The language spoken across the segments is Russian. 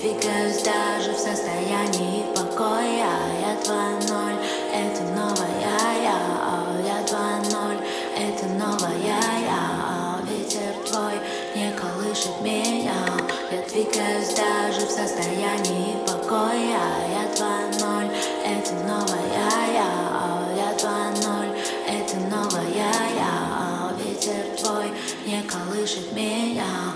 Двигаюсь даже в состоянии покоя. Я 2-0, это новая я. Я 2-0, это новая я. Ветер твой не колышет меня. Я двигаюсь даже в состоянии покоя. Я 2-0, это новая я. Я 2-0, это новая я. Ветер твой не колышет меня.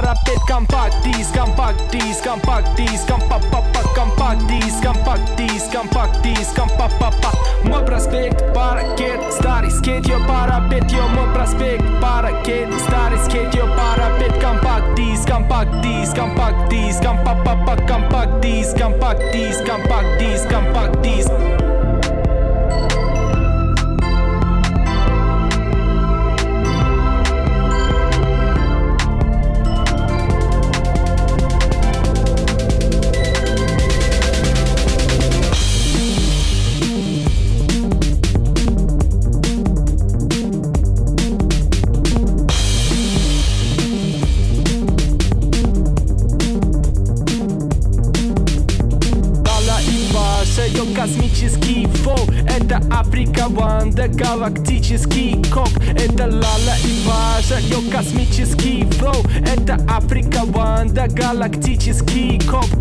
Arapet come Солнце, космический флоу Это Африка, Ванда, галактический коп.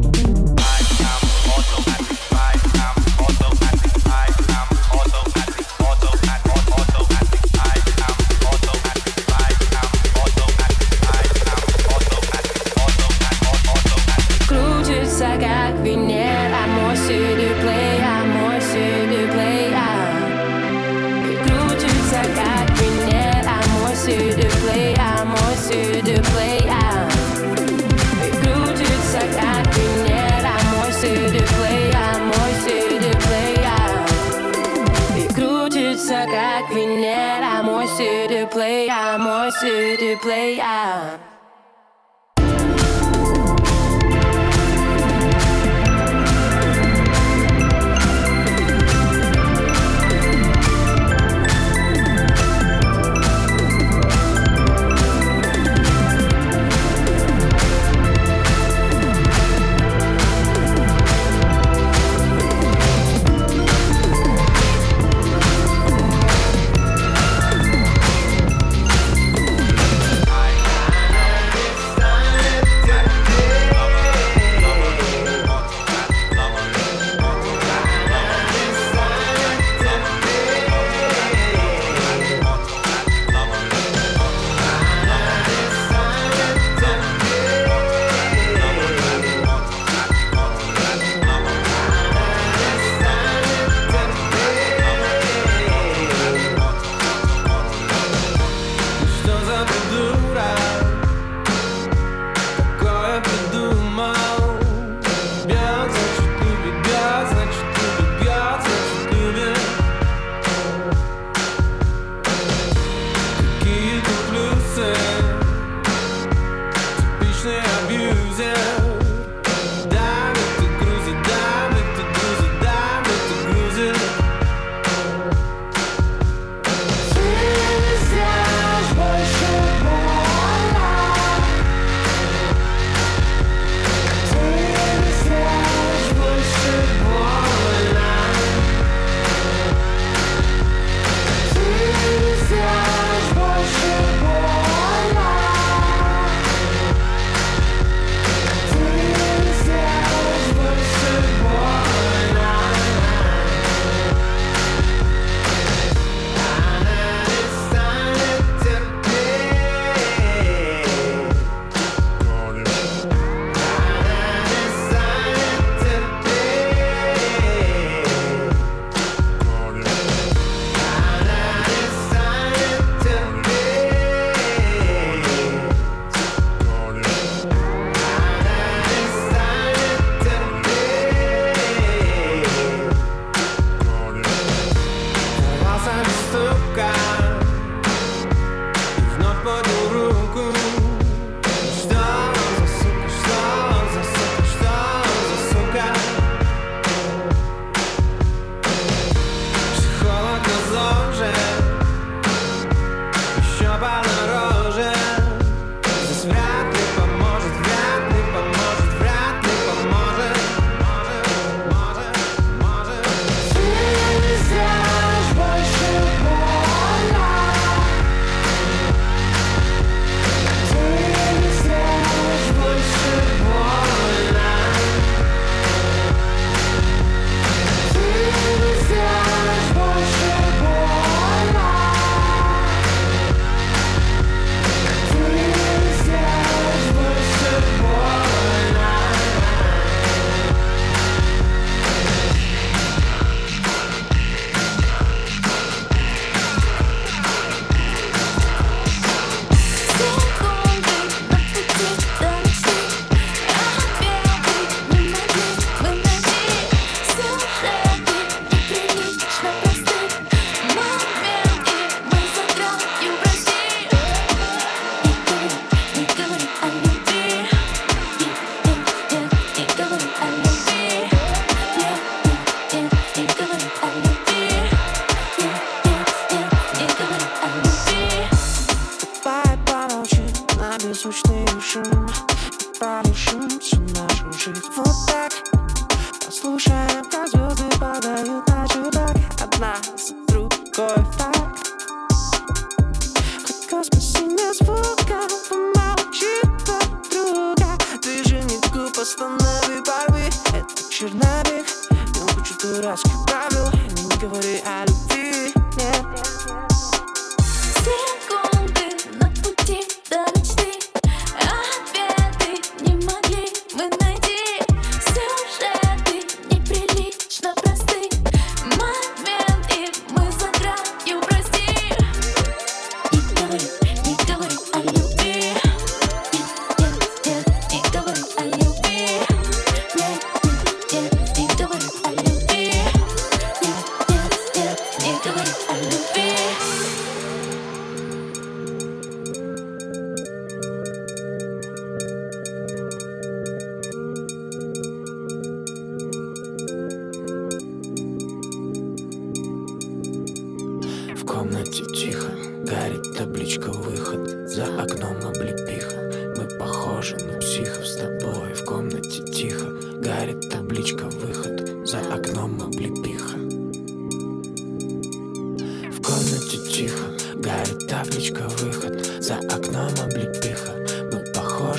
Останови порвы, это черновик Не учу дурацких правил Не говори о любви, нет.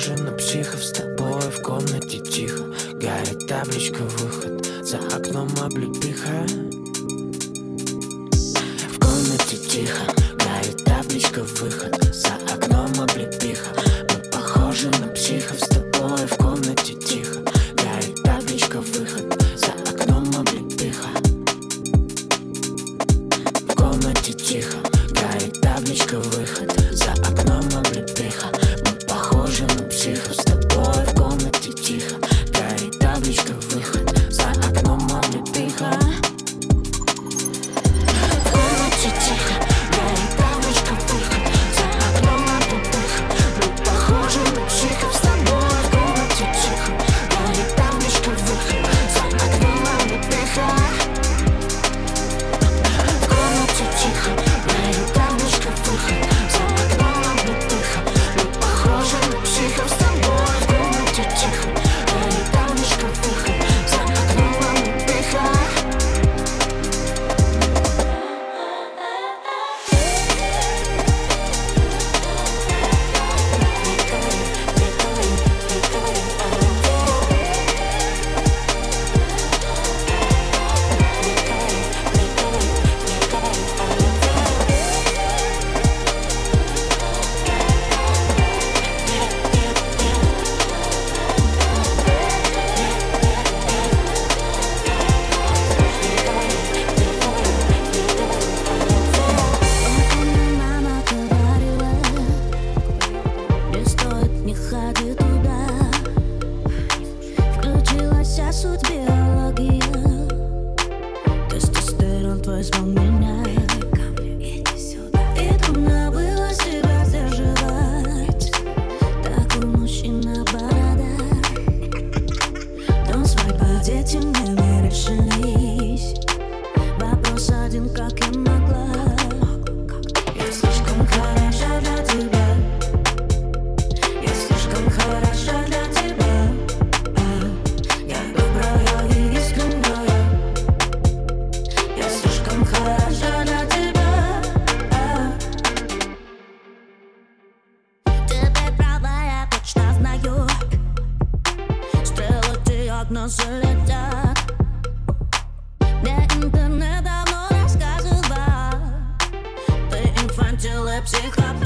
похожи на психов. С тобой в комнате тихо. Горит табличка выход За окном облепиха. В комнате тихо. Горит табличка выход За окном облепиха. Мы похожи на психов. lips, you clap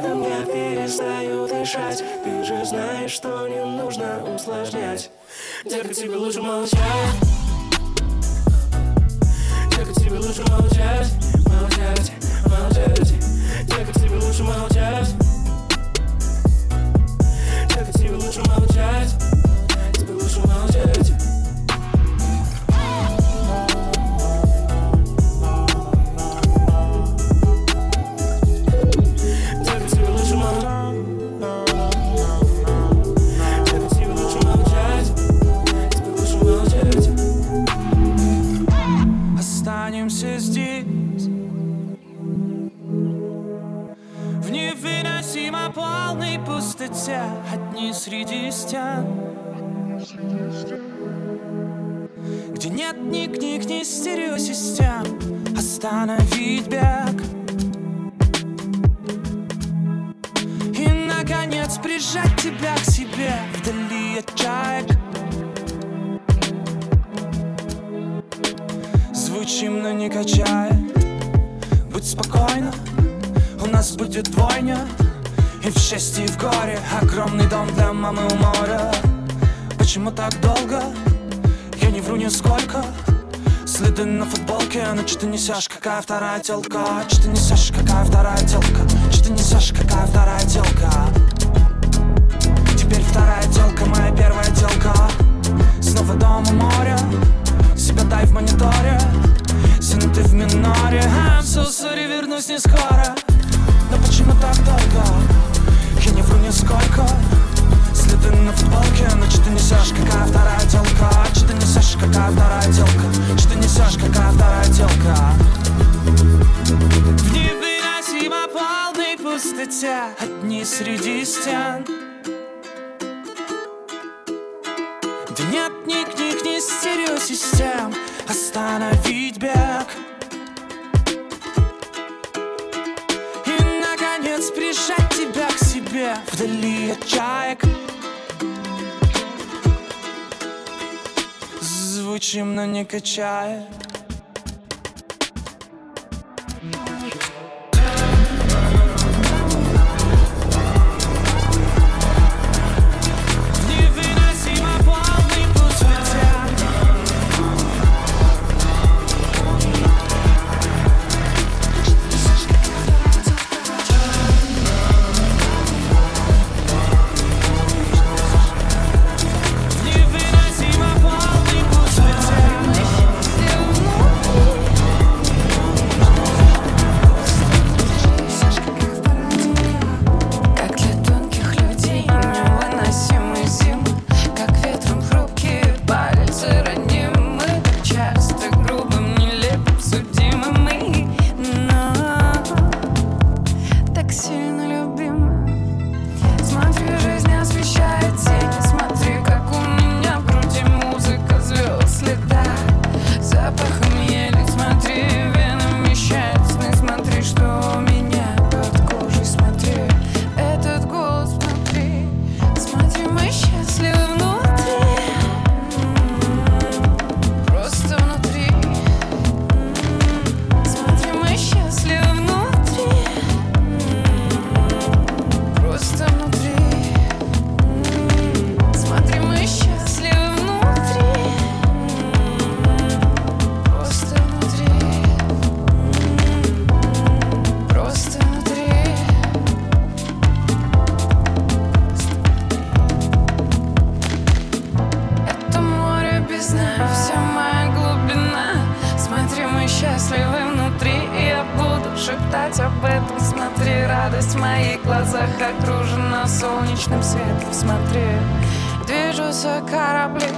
рядом, я перестаю дышать. Ты же знаешь, что не нужно усложнять. Детка, тебе лучше молчать? Детка, тебе лучше молчать? Молчать, молчать. Детка, тебе лучше молчать? Детка, тебе лучше молчать? Тебе лучше молчать пустоте Одни среди стен. Где нет ни книг, ни стереосистем Остановить бег. И, наконец, прижать тебя к себе Вдали от чаек. Звучим, но не качает Будь спокойна, у нас будет двойня И в счастье, и в горе. Огромный дом для мамы у моря. Почему так долго? Я не вру нисколько. Следы на футболке, но что ты несешь, какая вторая телка? Что ты несешь, какая вторая телка? Что ты несешь, какая вторая телка? Теперь вторая телка, моя первая телка Снова дом у моря. Себя дай в мониторе. Сильно ты в миноре. I'm so sorry, вернусь не скоро Почему так долго? Я не вру нисколько Следы на футболке, но что ты несешь, какая вторая телка? Что ты несешь, какая вторая телка? Что ты несешь, какая вторая телка? В невыносимо полной пустоте Одни среди стен Да нет ни книг, ни стереосистем Остановить бег себе Вдали от чаек. Звучим, но не качает so caught up in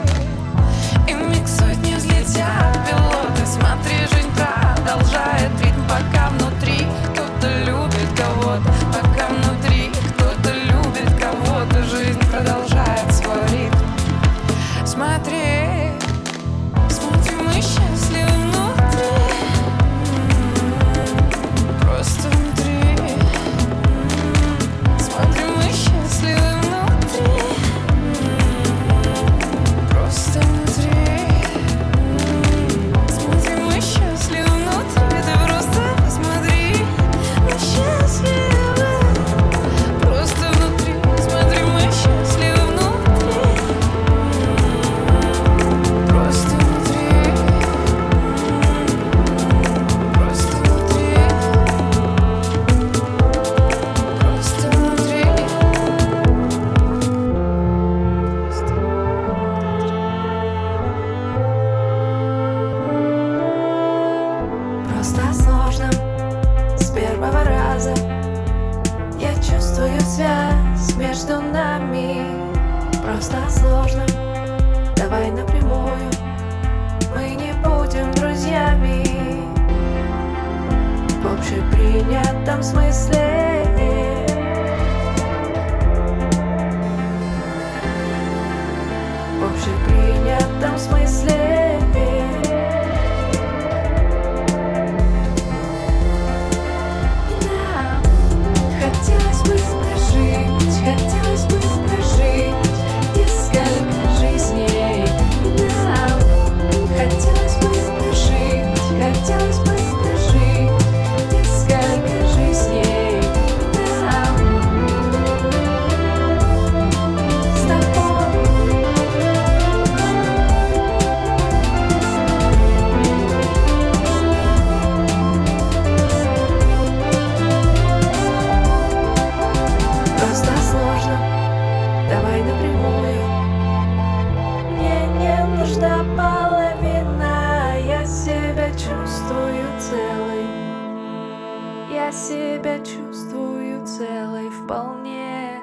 себя чувствую целой вполне.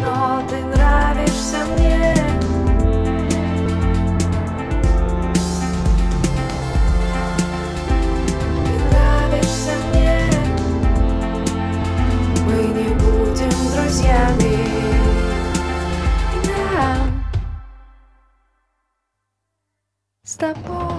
Но ты нравишься мне. Ты нравишься мне. Мы не будем друзьями. Да. С тобой.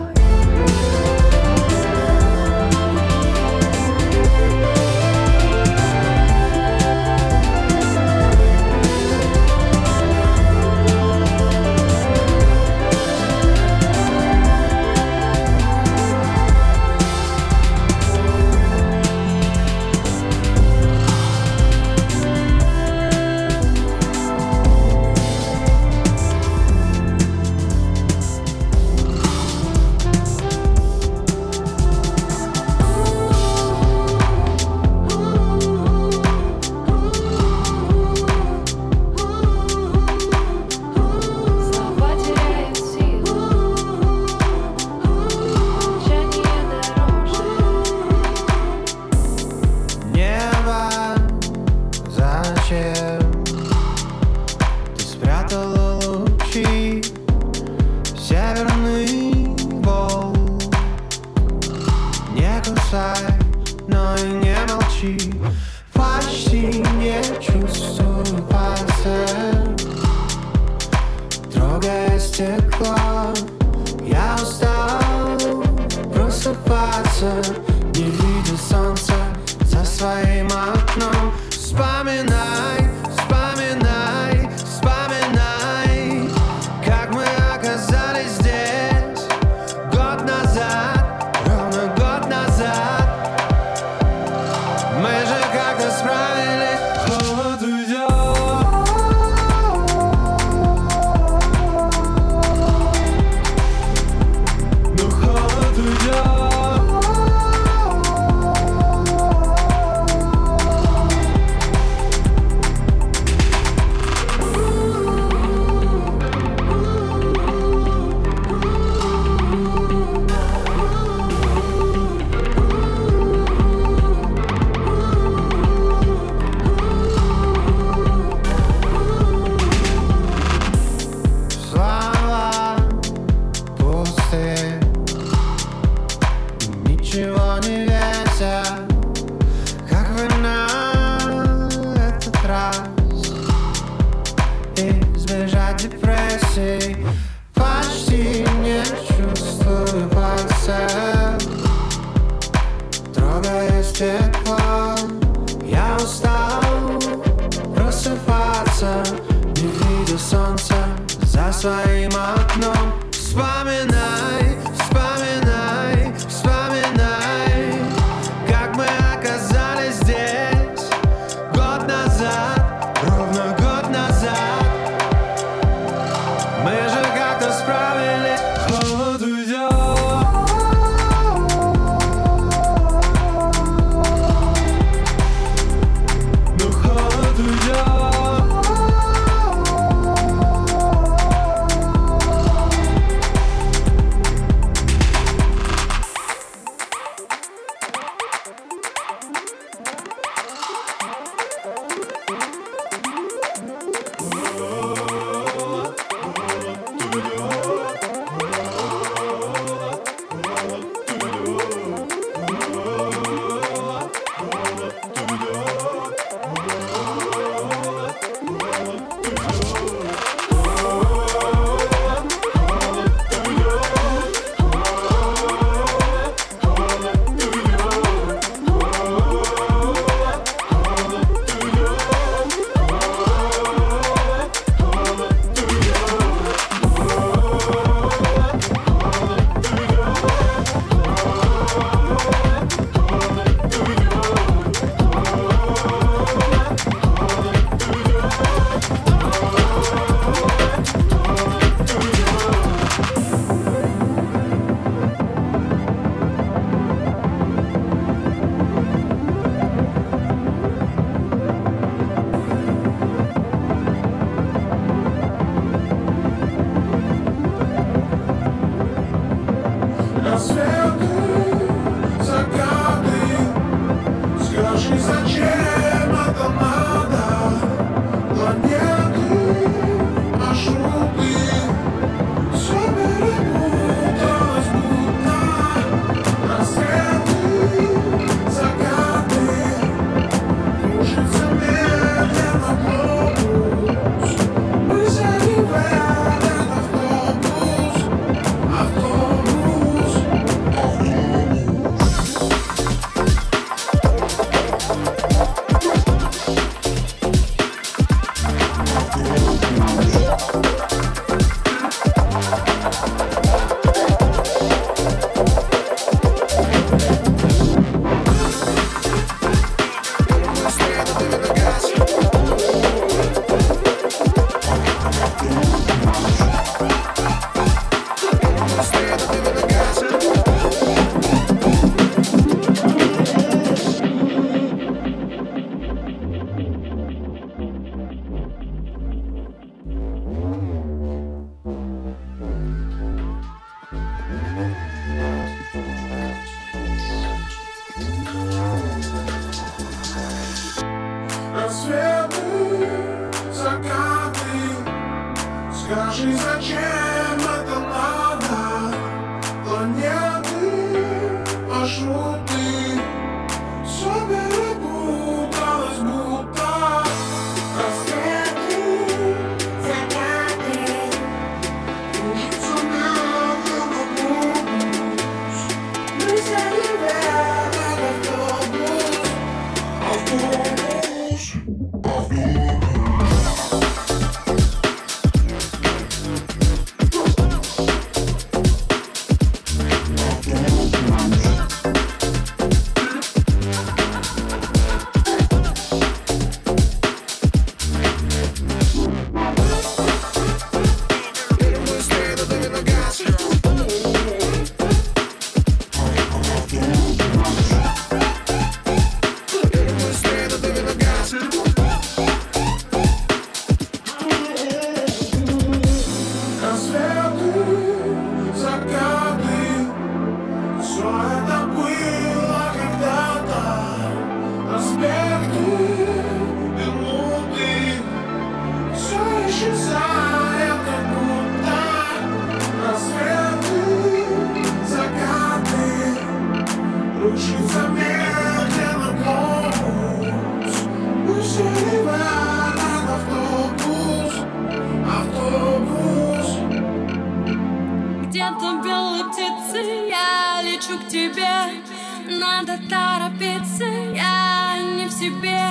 белые птицы Я лечу к тебе. Надо торопиться Я не в себе.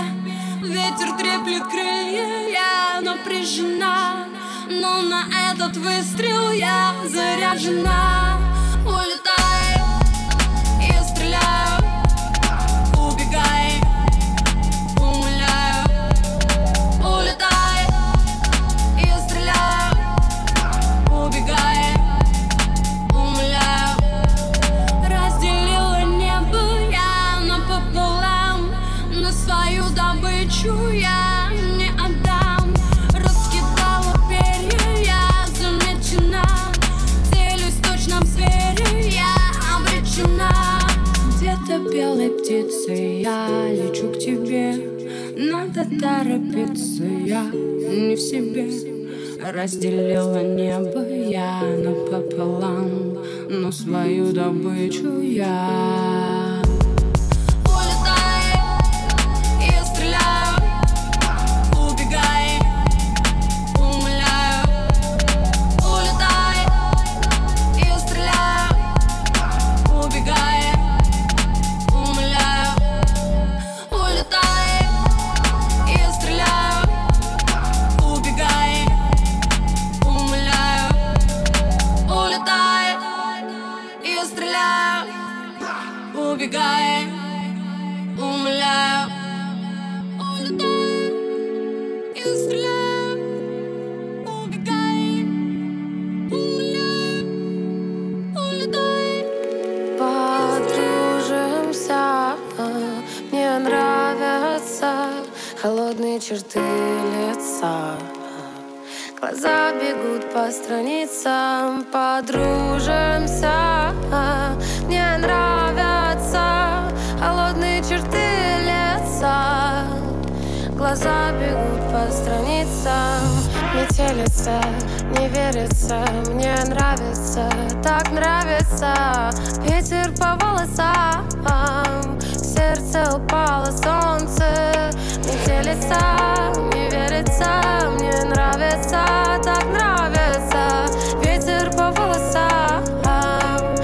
Ветер треплет крылья Я напряжена. Но на этот выстрел я заряжена. Улица торопиться, я не в себе. Разделила небо я напополам Но свою добычу я Метелица, не верится Мне нравится, так нравится. Ветер по волосам сердце упало солнце Метелица, не верится Мне нравится, так нравится. Ветер по волосам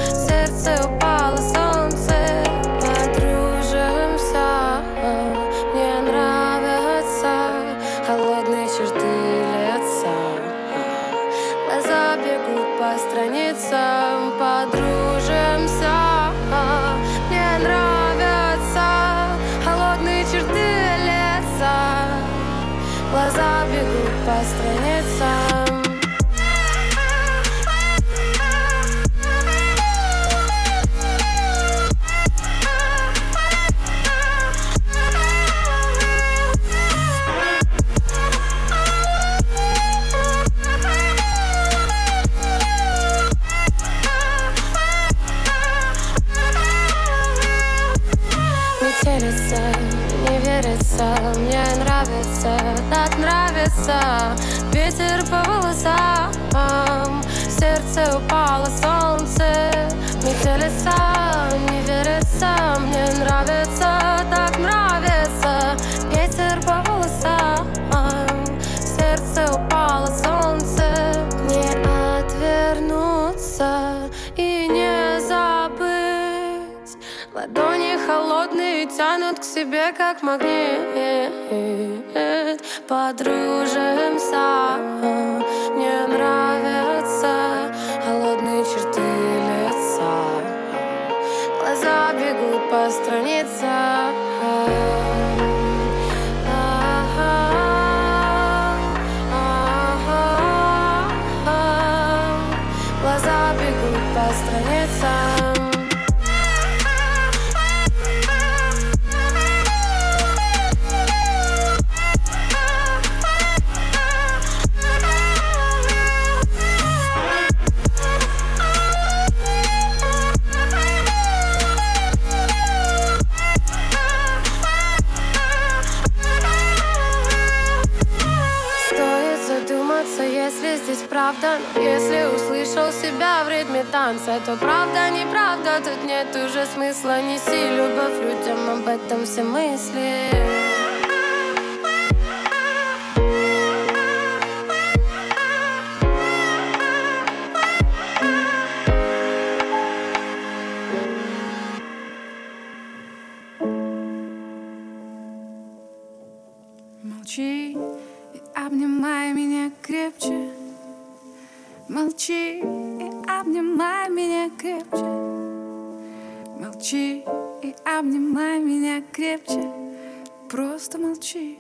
сердце упало солнце Подружимся Мне нравятся холодные черты бегут нравится Ветер по волосам, сердце упало солнце. Метелица, не верится, мне нравится, так нравится. Ветер по волосам, сердце упало солнце. Не отвернуться и не забыть. Ладони холодные тянут к себе, как магнит Подружимся Мне нравятся холодные черты лица. Глаза бегут по страницам ритме танца То правда, неправда, тут нет уже смысла Неси любовь людям, об этом все мысли обнимай меня крепче, просто молчи,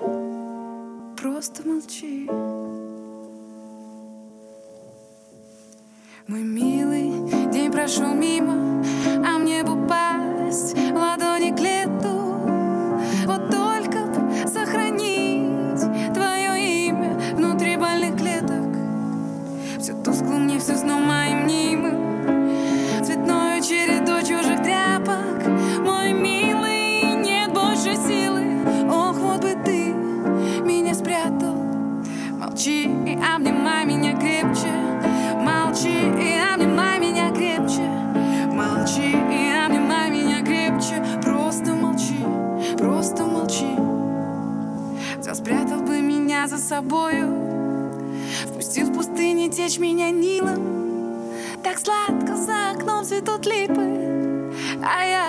просто молчи. Мой милый день прошел мимо, а мне бы упасть меня за собою. Впустил в пустыне течь меня Нилом. Так сладко за окном цветут липы А я